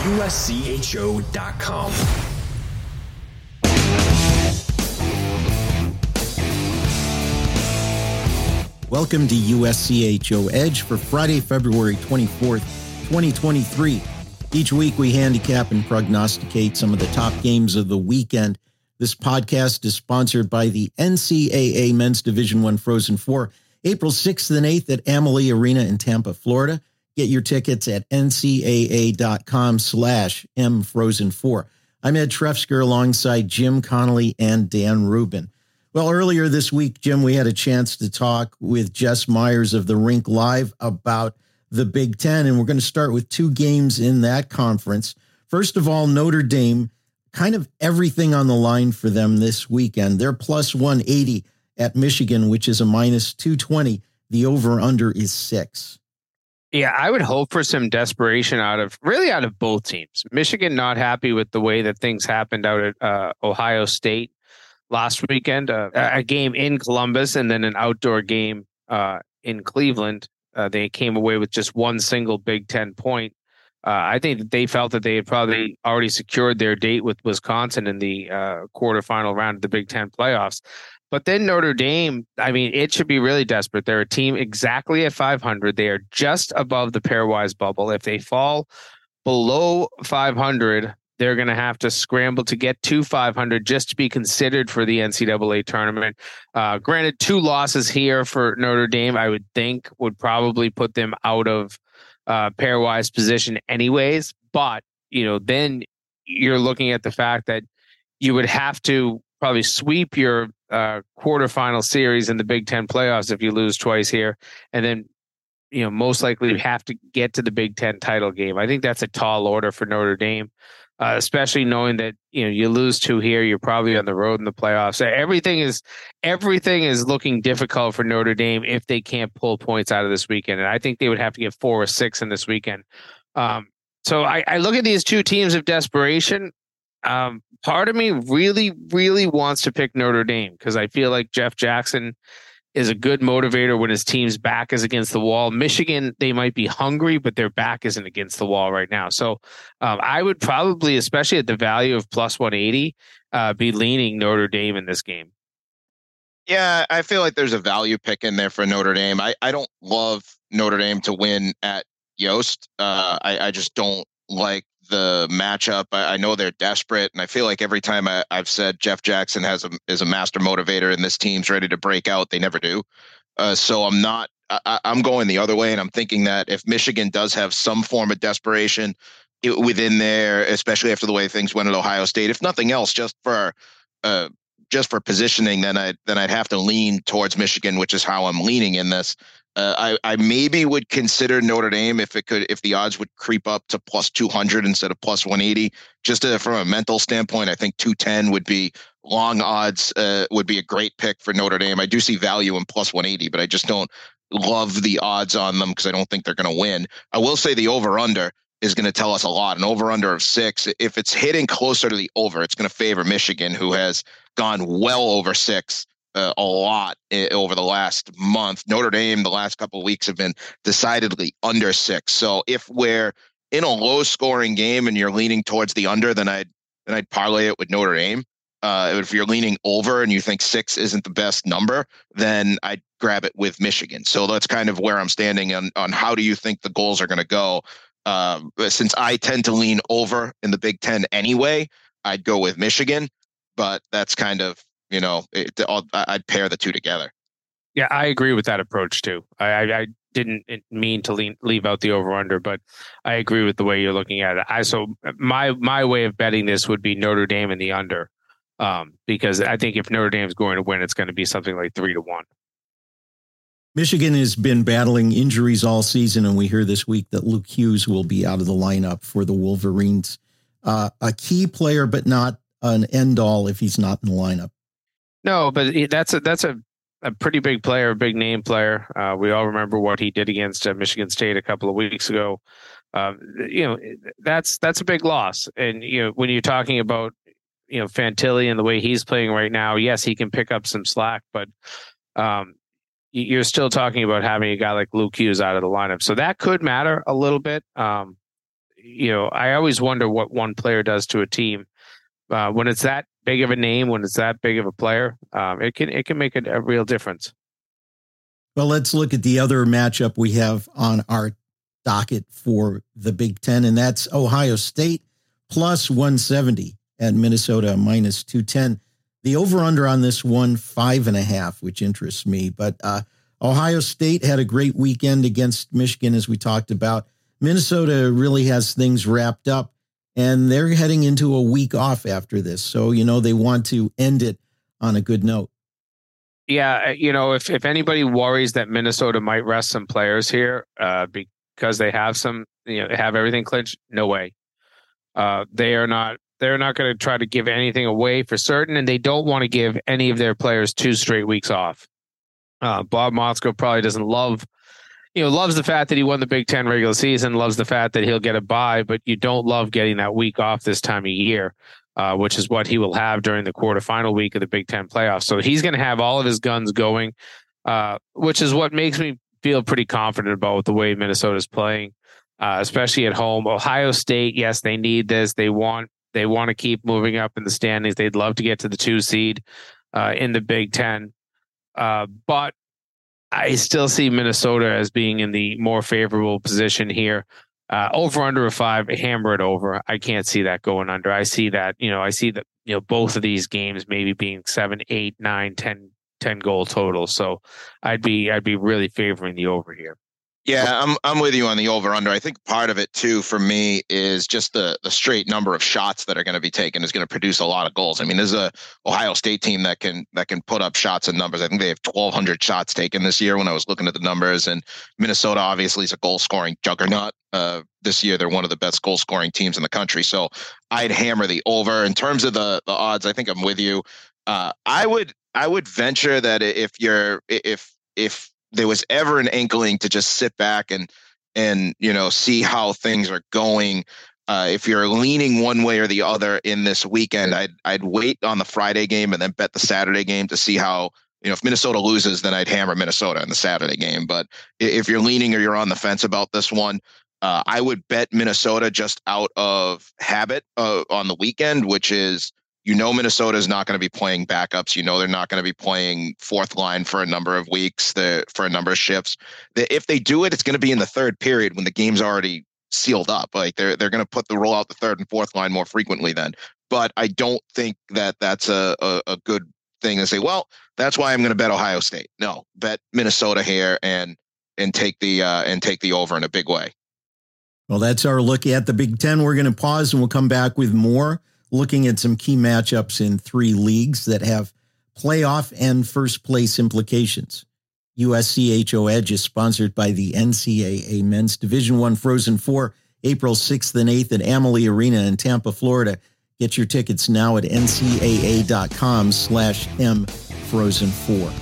USCHO.com. Welcome to USCHO Edge for Friday, February 24th, 2023. Each week we handicap and prognosticate some of the top games of the weekend. This podcast is sponsored by the NCAA Men's Division One Frozen Four, April 6th and 8th at Amalie Arena in Tampa, Florida. Get your tickets at ncaa.com slash mfrozen4. I'm Ed Trefzger alongside Jim Connolly and Dan Rubin. Well, earlier this week, Jim, we had a chance to talk with Jess Myers of the Rink Live about the Big Ten, and we're going to start with two games in that conference. First of all, Notre Dame, kind of everything on the line for them this weekend. They're plus 180 at Michigan, which is a minus 220. The over under is six. Yeah, I would hope for some desperation out of really out of both teams. Michigan not happy with the way that things happened out at uh, Ohio State last weekend, uh, a game in Columbus and then an outdoor game uh, in Cleveland. Uh, they came away with just one single Big Ten point. Uh, I think that they felt that they had probably already secured their date with Wisconsin in the uh, quarterfinal round of the Big Ten playoffs. But then Notre Dame, I mean, it should be really desperate. They're a team exactly at 500. They are just above the pairwise bubble. If they fall below 500, they're going to have to scramble to get to 500 just to be considered for the NCAA tournament. Uh, granted, two losses here for Notre Dame, I would think, would probably put them out of uh, pairwise position, anyways. But you know, then you're looking at the fact that you would have to probably sweep your uh, quarterfinal series in the Big Ten playoffs if you lose twice here, and then you know most likely have to get to the Big Ten title game. I think that's a tall order for Notre Dame, uh, especially knowing that you know you lose two here, you're probably on the road in the playoffs. Everything is everything is looking difficult for Notre Dame if they can't pull points out of this weekend, and I think they would have to get four or six in this weekend. Um, so I, I look at these two teams of desperation. Um, part of me really, really wants to pick Notre Dame because I feel like Jeff Jackson is a good motivator when his team's back is against the wall. Michigan, they might be hungry, but their back isn't against the wall right now. So um, I would probably, especially at the value of plus 180, uh, be leaning Notre Dame in this game. Yeah, I feel like there's a value pick in there for Notre Dame. I, I don't love Notre Dame to win at Yost. Uh, I, I just don't like the matchup. I, I, know they're desperate, and I feel like every time I, have said Jeff Jackson has a is a master motivator and this team's ready to break out, they never do. Uh, so I'm not. I, am going the other way, and I'm thinking that if Michigan does have some form of desperation within there, especially after the way things went at Ohio State, if nothing else, just for uh, just for positioning, then I then I'd have to lean towards Michigan, which is how I'm leaning in this. Uh, I, I maybe would consider Notre Dame if it could if the odds would creep up to plus 200 instead of plus 180. Just to, from a mental standpoint, I think 210 would be long odds. Uh, would be a great pick for Notre Dame. I do see value in plus 180, but I just don't love the odds on them because I don't think they're going to win. I will say the over under is going to tell us a lot. An over under of six. If it's hitting closer to the over, it's going to favor Michigan, who has gone well over six uh, a lot over the last month. Notre Dame, the last couple of weeks have been decidedly under six. So if we're in a low scoring game and you're leaning towards the under, then I'd then I'd parlay it with Notre Dame. Uh, if you're leaning over and you think six isn't the best number, then I'd grab it with Michigan. So that's kind of where I'm standing on on how do you think the goals are going to go. Uh, since I tend to lean over in the Big Ten anyway, I'd go with Michigan. But that's kind of you know, it, I'd pair the two together. Yeah, I agree with that approach too. I, I, I didn't mean to lean, leave out the over under, but I agree with the way you're looking at it. I so my my way of betting this would be Notre Dame in the under, um, because I think if Notre Dame's going to win, it's going to be something like three to one. Michigan has been battling injuries all season, and we hear this week that Luke Hughes will be out of the lineup for the Wolverines. Uh, a key player, but not an end all if he's not in the lineup. No, but that's a that's a, a pretty big player, a big name player. Uh, we all remember what he did against uh, Michigan State a couple of weeks ago. Uh, you know, that's that's a big loss. And you know, when you're talking about you know Fantilli and the way he's playing right now, yes, he can pick up some slack, but um, you're still talking about having a guy like Luke Hughes out of the lineup. So that could matter a little bit. Um, you know, I always wonder what one player does to a team. Uh, when it's that big of a name, when it's that big of a player, um, it can it can make a, a real difference. Well, let's look at the other matchup we have on our docket for the Big Ten, and that's Ohio State plus 170 at Minnesota minus 210. The over under on this one, five and a half, which interests me. But uh, Ohio State had a great weekend against Michigan, as we talked about. Minnesota really has things wrapped up, and they're heading into a week off after this. So, you know, they want to end it on a good note. Yeah, uh, you know, if if anybody worries that Minnesota might rest some players here uh, because they have some, you know, have everything clinched, no way. Uh, they are not they're not going to try to give anything away for certain, and they don't want to give any of their players two straight weeks off. Uh, Bob Motzko probably doesn't love, you know, loves the fact that he won the Big Ten regular season, loves the fact that he'll get a bye, but you don't love getting that week off this time of year, uh, which is what he will have during the quarterfinal week of the Big Ten playoffs. So he's going to have all of his guns going, uh, which is what makes me feel pretty confident about the way Minnesota's playing. Uh, especially at home. Ohio State, yes, they need this. They want they want to keep moving up in the standings. They'd love to get to the two seed uh, in the Big Ten. Uh, but I still see Minnesota as being in the more favorable position here. Uh, over under a five, hammer it over. I can't see that going under. I see that, you know, I see that, you know, both of these games maybe being seven, eight, nine, ten, ten goal total. So I'd be, I'd be really favoring the over here. Yeah, I'm I'm with you on the over under. I think part of it too for me is just the the straight number of shots that are going to be taken is going to produce a lot of goals. I mean, there's a Ohio State team that can that can put up shots and numbers. I think they have 1,200 shots taken this year. When I was looking at the numbers, and Minnesota obviously is a goal scoring juggernaut. Uh, this year, they're one of the best goal scoring teams in the country. So I'd hammer the over in terms of the the odds. I think I'm with you. Uh, I would I would venture that if you're if if there was ever an inkling to just sit back and and you know see how things are going. Uh, if you're leaning one way or the other in this weekend i'd i'd wait on the friday game and then bet the saturday game to see how you know if minnesota loses then i'd hammer minnesota in the saturday game. But if you're leaning or you're on the fence about this one uh, i would bet minnesota just out of habit uh, on the weekend which is you know Minnesota is not going to be playing backups. You know they're not going to be playing fourth line for a number of weeks, the, for a number of shifts. The, if they do it, it's going to be in the third period when the game's already sealed up. Like they're they're going to put the roll out the third and fourth line more frequently then. But I don't think that that's a, a, a good thing to say. Well, that's why I'm going to bet Ohio State. No, bet Minnesota here and and take the uh, and take the over in a big way. Well, that's our look at the Big Ten. We're going to pause and we'll come back with more looking at some key matchups in three leagues that have playoff and first place implications. USCHO Edge is sponsored by the NCAA Men's Division One Frozen Four, April 6th and 8th at Amalie Arena in Tampa, Florida. Get your tickets now at ncaa.com slash mfrozen4.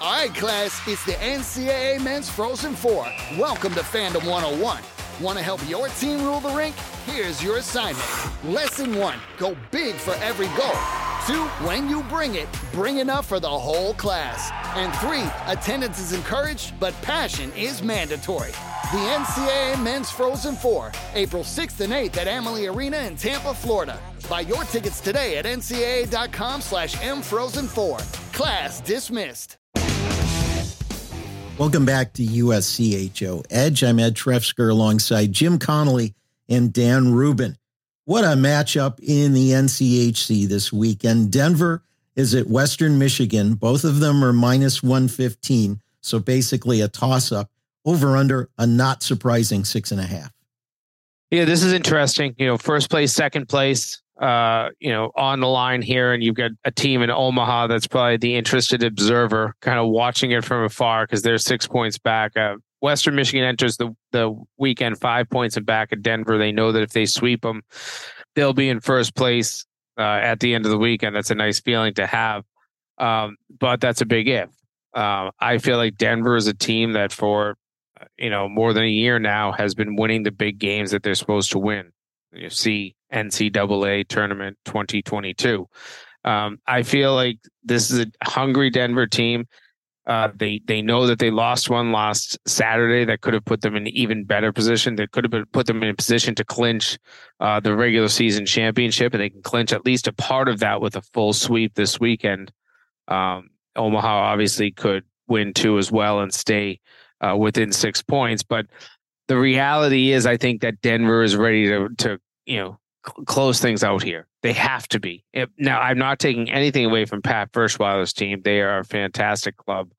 All right, class, it's the NCAA Men's Frozen Four. Welcome to Fandom 101. Want to help your team rule the rink? Here's your assignment. Lesson one go big for every goal. Two, when you bring it, bring enough for the whole class. And three, attendance is encouraged, but passion is mandatory. The NCAA Men's Frozen Four, April 6th and 8th at Amalie Arena in Tampa, Florida. Buy your tickets today at ncaa.com slash mfrozen4. Class dismissed. Welcome back to USCHO Edge. I'm Ed Trefzger alongside Jim Connolly and Dan Rubin. What a matchup in the NCHC this weekend. Denver is at Western Michigan. Both of them are minus 115. So basically a toss up over under a not surprising six and a half. Yeah, this is interesting. You know, first place, second place. Uh, you know, on the line here, and you've got a team in Omaha that's probably the interested observer, kind of watching it from afar because they're six points back. Uh, Western Michigan enters the the weekend five points and back at Denver. They know that if they sweep them, they'll be in first place uh, at the end of the weekend. That's a nice feeling to have, um, but that's a big if. Uh, I feel like Denver is a team that for you know more than a year now has been winning the big games that they're supposed to win. You see NCAA tournament 2022. Um, I feel like this is a hungry Denver team. Uh, they they know that they lost one last Saturday that could have put them in an even better position. That could have put them in a position to clinch uh, the regular season championship, and they can clinch at least a part of that with a full sweep this weekend. Um, Omaha obviously could win two as well and stay uh, within six points, but the reality is, I think that Denver is ready to to you know close things out here. They have to be. Now, I'm not taking anything away from Pat Ferschweiler's team. They are a fantastic club,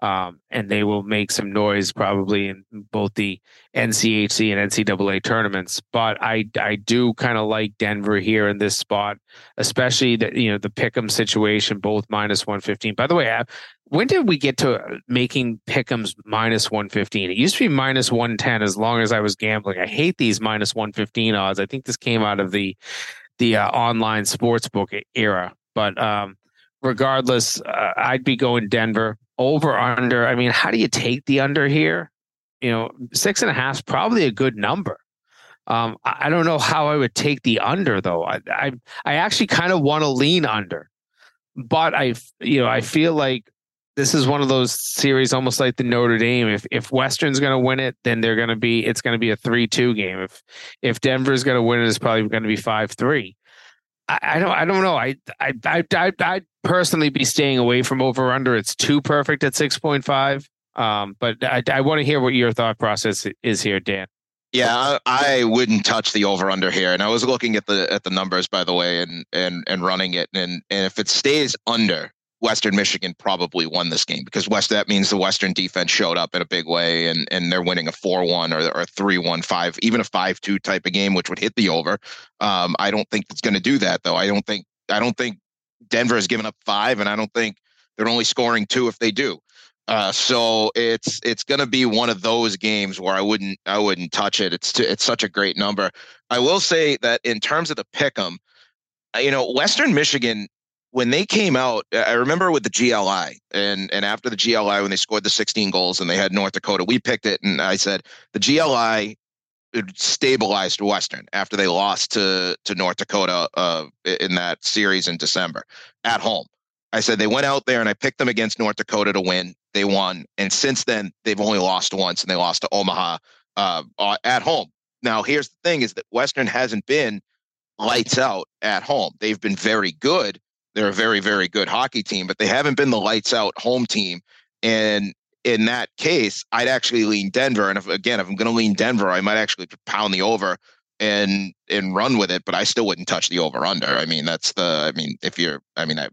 um, and they will make some noise probably in both the NCHC and NCAA tournaments. But I I do kind of like Denver here in this spot, especially the you know the Pick'em situation, both minus one fifteen. By the way, I, when did we get to making Pick'ems minus 115? It used to be minus 110 as long as I was gambling. I hate these minus 115 odds. I think this came out of the the uh, online sports book era. But um, regardless, uh, I'd be going Denver over under. I mean, how do you take the under here? You know, six and a half is probably a good number. Um, I don't know how I would take the under though. I I, I actually kind of want to lean under, but I you know I feel like this is one of those series almost like the Notre Dame. If if Western's going to win it, then they're going to be it's going to be a three two game. If if Denver's going to win it, it's probably going to be five three. I, don't I don't know. I I I I I'd personally be staying away from over under. It's too perfect at six point five. Um, but I I want to hear what your thought process is here, Dan. Yeah, I, I wouldn't touch the over under here. And I was looking at the at the numbers by the way, and and and running it, and and if it stays under, Western Michigan probably won this game because West that means the Western defense showed up in a big way and and they're winning a 4-1 or or 3-1 5 even a 5-2 type of game which would hit the over. Um, I don't think it's going to do that though. I don't think I don't think Denver has given up 5 and I don't think they're only scoring 2 if they do. Uh, so it's it's going to be one of those games where I wouldn't I wouldn't touch it. It's it's such a great number. I will say that in terms of the pick'em, you know, Western Michigan when they came out, I remember with the GLI and and after the GLI when they scored the 16 goals and they had North Dakota, we picked it and I said the GLI stabilized Western after they lost to to North Dakota uh, in that series in December at home. I said they went out there and I picked them against North Dakota to win. They won, and since then they've only lost once, and they lost to Omaha uh, at home. Now here's the thing: is that Western hasn't been lights out at home. They've been very good, they're a very, very good hockey team, but they haven't been the lights out home team. And in that case, I'd actually lean Denver. And if again, if I'm going to lean Denver, I might actually pound the over and and run with it. But I still wouldn't touch the over under. I mean, that's the. I mean, if you're, I mean, I,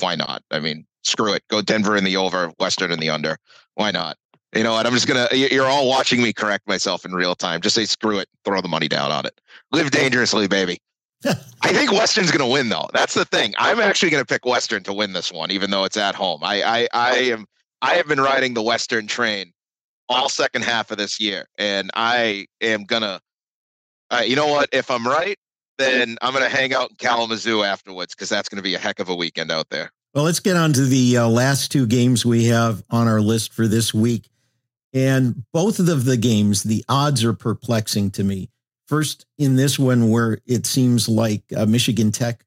why not? I mean, screw it. Go Denver in the over, Western in the under. Why not? You know what? I'm just gonna. You're all watching me correct myself in real time. Just say screw it. Throw the money down on it. Live dangerously, baby. I think Western's going to win, though. That's the thing. I'm actually going to pick Western to win this one, even though it's at home. I, I, I am. I have been riding the Western train all second half of this year, and I am gonna. Uh, you know what? If I'm right, then I'm gonna hang out in Kalamazoo afterwards because that's gonna be a heck of a weekend out there. Well, let's get on to the uh, last two games we have on our list for this week, and both of the games, the odds are perplexing to me. First, in this one, where it seems like uh, Michigan Tech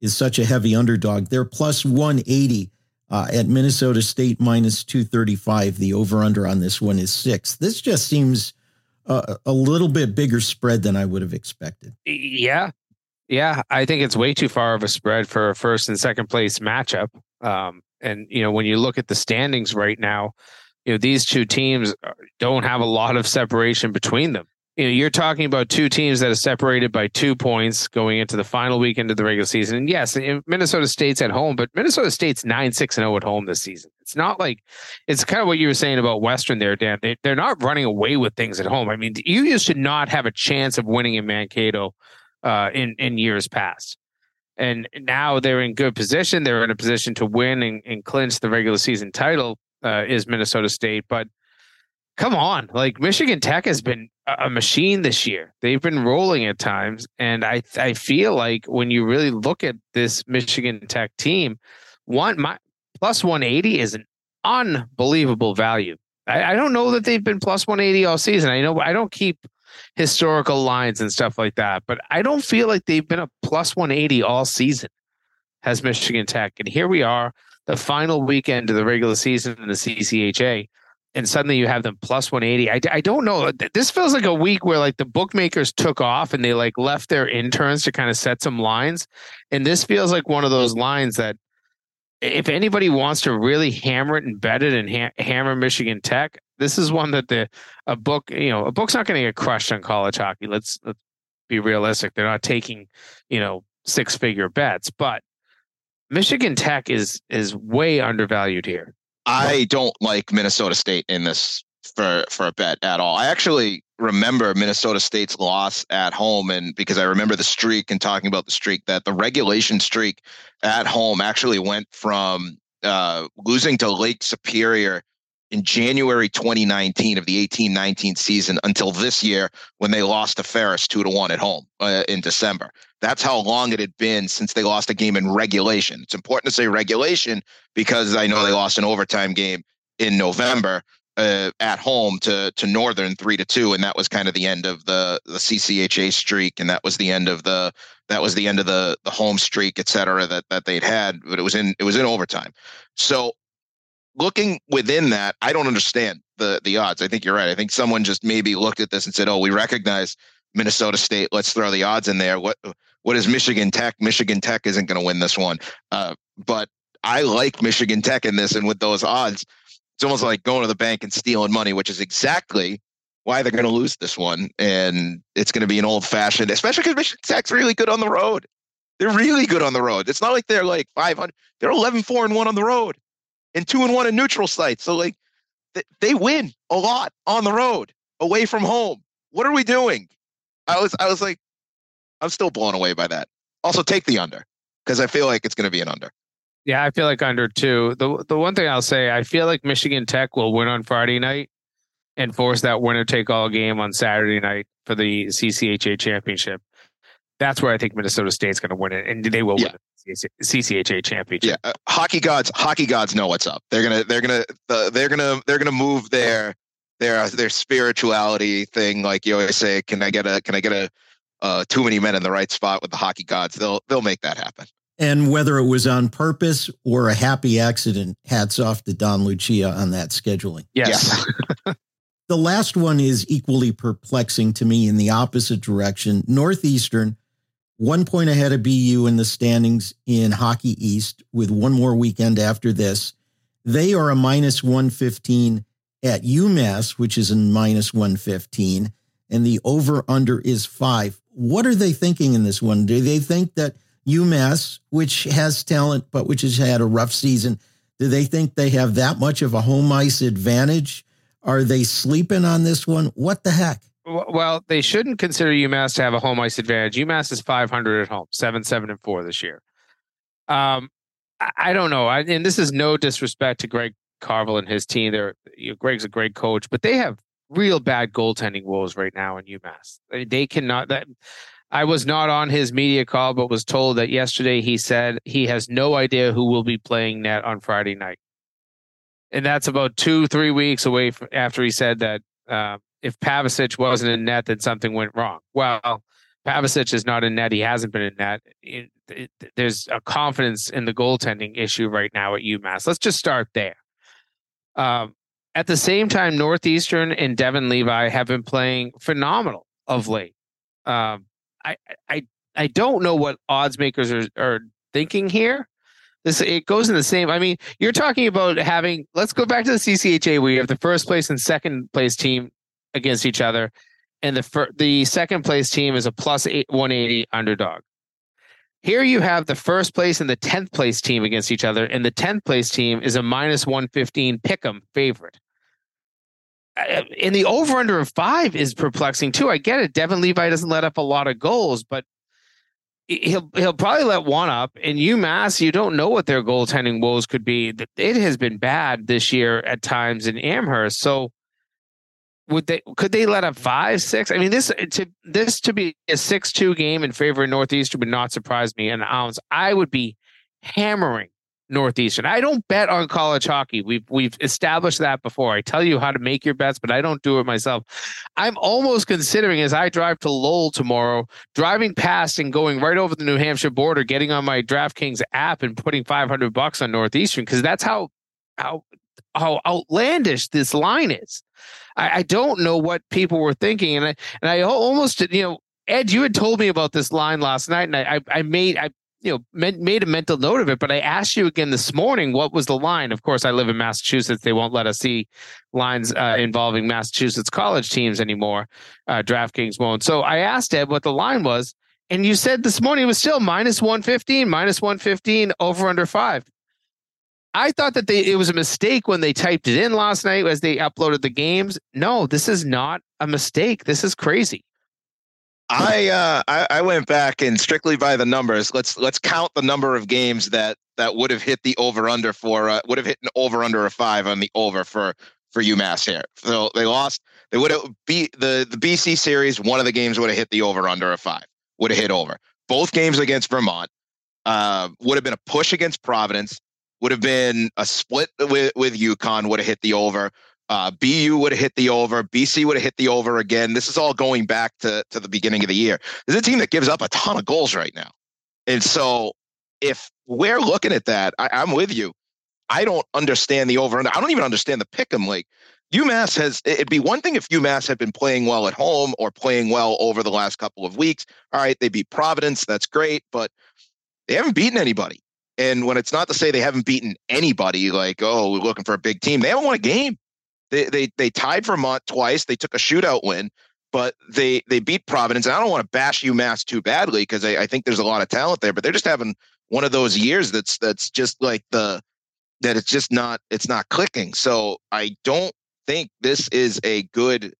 is such a heavy underdog, they're plus 180 uh, at Minnesota State minus 235. The over under on this one is six. This just seems a little bit bigger spread than I would have expected. Yeah. Yeah. I think it's way too far of a spread for a first and second place matchup. Um, and, you know, when you look at the standings right now, you know, these two teams uh, don't have a lot of separation between them you know, you're talking about two teams that are separated by two points going into the final weekend of the regular season. And yes, Minnesota State's at home, but Minnesota State's nine six and zero oh at home this season. It's not like it's kind of what you were saying about Western there, Dan. They, they're not running away with things at home. I mean, you used to not have a chance of winning in Mankato uh, in in years past. And now they're in good position. They're in a position to win and, and clinch the regular season title. Uh, is Minnesota State, but come on, like Michigan Tech has been a machine this year. They've been rolling at times, and I I feel like when you really look at this Michigan Tech team, one my plus one eighty is an unbelievable value. I, I don't know that they've been plus one eighty all season. I know I don't keep historical lines and stuff like that. But I don't feel like they've been a plus 180 all season, has Michigan Tech. And here we are, the final weekend of the regular season in the CCHA. And suddenly you have them plus 180. I, I don't know. This feels like a week where like the bookmakers took off and they like left their interns to kind of set some lines. And this feels like one of those lines that if anybody wants to really hammer it and bet it and ha- hammer Michigan Tech, this is one that the a book, you know, a book's not going to get crushed on college hockey. Let's, let's be realistic. They're not taking, you know, six figure bets, but Michigan Tech is is way undervalued here. I don't like Minnesota State in this for for a bet at all. I actually remember Minnesota State's loss at home, and because I remember the streak and talking about the streak, that the regulation streak at home actually went from uh, losing to Lake Superior in January 2019 of the 18-19 season until this year when they lost to Ferris two to one at home uh, in December. That's how long it had been since they lost a game in regulation. It's important to say regulation because I know they lost an overtime game in November uh, at home to to Northern three to two, and that was kind of the end of the the CCHA streak, and that was the end of the that was the end of the the home streak, et cetera, that that they'd had. But it was in it was in overtime. So looking within that, I don't understand the the odds. I think you're right. I think someone just maybe looked at this and said, "Oh, we recognize Minnesota State. Let's throw the odds in there." What what is Michigan Tech? Michigan Tech isn't going to win this one, uh, but I like Michigan Tech in this, and with those odds, it's almost like going to the bank and stealing money, which is exactly why they're going to lose this one. And it's going to be an old fashioned, especially because Michigan Tech's really good on the road. They're really good on the road. It's not like they're like 500. They're 11, 4 and 1 on the road and 2 and 1 in neutral sites. So, like, they win a lot on the road away from home. What are we doing? I was, I was like, I'm still blown away by that. Also, take the under because I feel like it's going to be an under. Yeah, I feel like under two. The the one thing I'll say, I feel like Michigan Tech will win on Friday night and force that winner take all game on Saturday night for the CCHA championship. That's where I think Minnesota State's going to win it, and they will yeah. win the CCHA championship. Yeah, uh, hockey gods, hockey gods know what's up. They're gonna, they're gonna, uh, they're gonna, they're gonna move their their their spirituality thing. Like you always say, can I get a, can I get a, uh, too many men in the right spot with the hockey gods? They'll they'll make that happen. And whether it was on purpose or a happy accident, hats off to Don Lucia on that scheduling. Yes. the last one is equally perplexing to me in the opposite direction. Northeastern, one point ahead of BU in the standings in Hockey East with one more weekend after this. They are a minus 115 at UMass, which is a minus 115, and the over under is five. What are they thinking in this one? Do they think that UMass, which has talent but which has had a rough season, do they think they have that much of a home ice advantage? Are they sleeping on this one? What the heck? Well, they shouldn't consider UMass to have a home ice advantage. UMass is 500 at home, seven, seven, and four this year. Um, I, I don't know. I, and this is no disrespect to Greg Carvel and his team. They're you know, Greg's a great coach, but they have real bad goaltending woes right now in UMass. They, cannot. That I was not on his media call, but was told that yesterday he said he has no idea who will be playing net on Friday night. And that's about two, three weeks away from after he said that uh, if Pavicic wasn't in net, then something went wrong. Well, Pavicic is not in net. He hasn't been in net. It, it, there's a confidence in the goaltending issue right now at UMass. Let's just start there. Um, at the same time, Northeastern and Devon Levi have been playing phenomenal of late. Um, I I I don't know what odds makers are are thinking here. This it goes in the same. I mean, you're talking about having. Let's go back to the CCHA. We have the first place and second place team against each other, and the fir- the second place team is a plus eight, 180 underdog. Here you have the first place and the tenth place team against each other, and the tenth place team is a minus 115 pick'em favorite uh, and the over under of five is perplexing too. I get it. Devon Levi doesn't let up a lot of goals, but he'll he'll probably let one up. And UMass, you don't know what their goaltending woes could be. It has been bad this year at times in Amherst. So would they could they let up five, six? I mean, this uh, to this to be a six-two game in favor of Northeastern would not surprise me an ounce. I would be hammering Northeastern. I don't bet on college hockey. We've we've established that before. I tell you how to make your bets, but I don't do it myself. I'm almost considering as I drive to Lowell tomorrow, driving past and going right over the New Hampshire border, getting on my DraftKings app and putting 500 bucks on Northeastern because that's how how how outlandish this line is. I, I don't know what people were thinking, and I and I almost you know Ed, you had told me about this line last night, and I I, I made I you know made a mental note of it but i asked you again this morning what was the line. Of course i live in massachusetts. They won't let us see lines uh, involving massachusetts college teams anymore. Uh, draftkings won't. So i asked ed what the line was and you said this morning it was still minus 115 minus 115 over under five i thought that they it was a mistake when they typed it in last night as they uploaded the games no this is not a mistake this is crazy I, uh, I I went back and strictly by the numbers. Let's let's count the number of games that that would have hit the over under for uh, would have hit an over under a five on the over for for UMass here. So they lost. They would have beat the the BC series. One of the games would have hit the over under a five. Would have hit over. Both games against Vermont uh, would have been a push against Providence. Would have been a split with with UConn. Would have hit the over. Uh, BU would have hit the over. BC would have hit the over again. This is all going back to, to the beginning of the year. This is a team that gives up a ton of goals right now. And so if we're looking at that, I, I'm with you. I don't understand the over under. I don't even understand the pick 'em. Like UMass has, it'd be one thing if UMass had been playing well at home or playing well over the last couple of weeks. All right, they beat Providence. That's great, but they haven't beaten anybody. And when it's not to say they haven't beaten anybody, like, oh, we're looking for a big team, they haven't won a game. They they they tied Vermont twice. They took a shootout win, but they they beat Providence. And I don't want to bash UMass too badly because I, I think there's a lot of talent there, but they're just having one of those years that's that's just like the that it's just not it's not clicking. So I don't think this is a good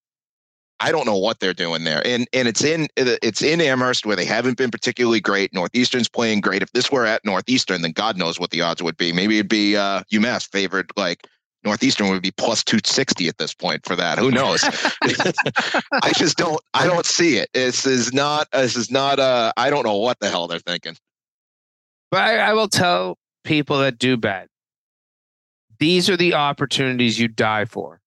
I don't know what they're doing there. And and it's in it's in Amherst where they haven't been particularly great. Northeastern's playing great. If this were at Northeastern, then God knows what the odds would be. Maybe it'd be uh, UMass favored like Northeastern would be plus 260 at this point for that. Who knows? I just don't I don't see it. This is not this is not uh I don't know what the hell they're thinking. But I, I will tell people that do bet. These are the opportunities you die for.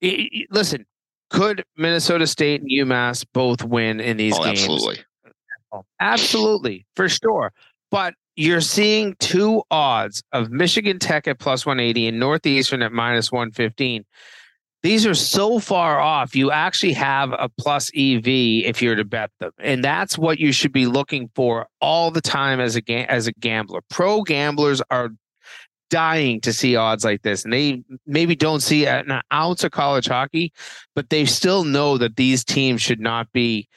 It, it, listen, could Minnesota State and UMass both win in these oh, games? Absolutely. Absolutely, for sure. But you're seeing two odds of Michigan Tech at plus 180 and Northeastern at minus 115. These are so far off. You actually have a plus EV if you're to bet them, and that's what you should be looking for all the time as a ga- as a gambler. Pro gamblers are dying to see odds like this, and they maybe don't see an ounce of college hockey, but they still know that these teams should not be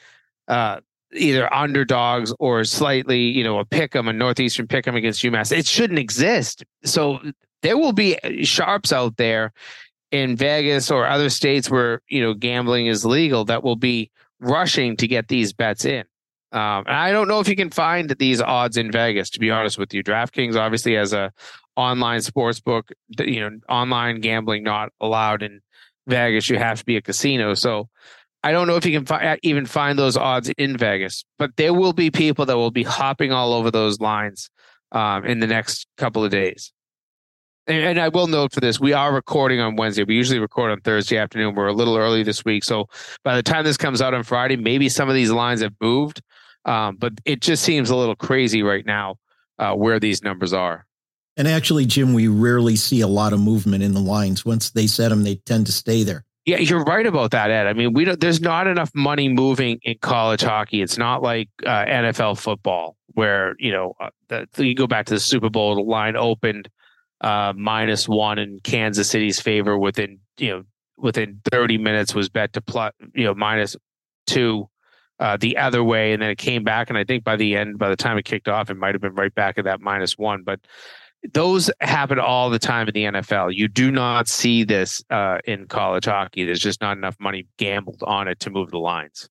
uh, either underdogs or slightly, you know, a pick 'em, a northeastern pick 'em against UMass. It shouldn't exist. So there will be sharps out there in Vegas or other states where you know gambling is legal that will be rushing to get these bets in. Um, and I don't know if you can find these odds in Vegas. To be honest with you, DraftKings obviously has a online sports book. You know, online gambling not allowed in Vegas. You have to be a casino. So I don't know if you can fi- even find those odds in Vegas, but there will be people that will be hopping all over those lines um, in the next couple of days. And, and, I will note for this, we are recording on Wednesday. We usually record on Thursday afternoon. We're a little early this week, so by the time this comes out on Friday, maybe some of these lines have moved. Um, but it just seems a little crazy right now uh, where these numbers are. And actually, Jim, we rarely see a lot of movement in the lines. Once they set them, they tend to stay there. Yeah, you're right about that, Ed. I mean, we don't. There's not enough money moving in college hockey. It's not like uh, NFL football, where you know uh, the, you go back to the Super Bowl. The line opened uh, minus one in Kansas City's favor within you know within 30 minutes was bet to plus you know minus two uh, the other way, and then it came back. And I think by the end, by the time it kicked off, it might have been right back at that minus one. But those happen all the time in the NFL. You do not see this uh, in college hockey. There's just not enough money gambled on it to move the lines.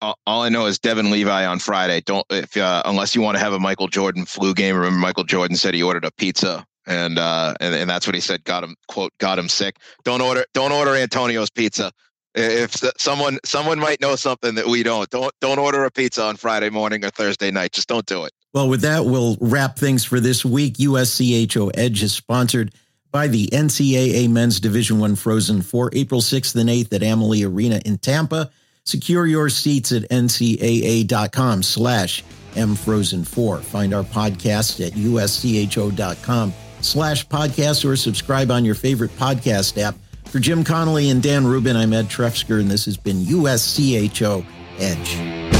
all, I know is Devon Levi on Friday. Don't if uh, unless you want to have a Michael Jordan flu game. Remember, Michael Jordan said he ordered a pizza, and uh, and, and that's what he said got him quote got him sick. Don't order don't order Antonio's pizza. If someone someone might know something that we don't, don't don't order a pizza on Friday morning or Thursday night. Just don't do it. Well, with that, we'll wrap things for this week. USCHO Edge is sponsored by the NCAA Men's Division One Frozen Four, April 6th and 8th at Amalie Arena in Tampa. Secure your seats at ncaa.com slash mfrozen4. Find our podcast at uscho.com slash podcast or subscribe on your favorite podcast app. For Jim Connolly and Dan Rubin, I'm Ed Trefzger, and this has been USCHO Edge.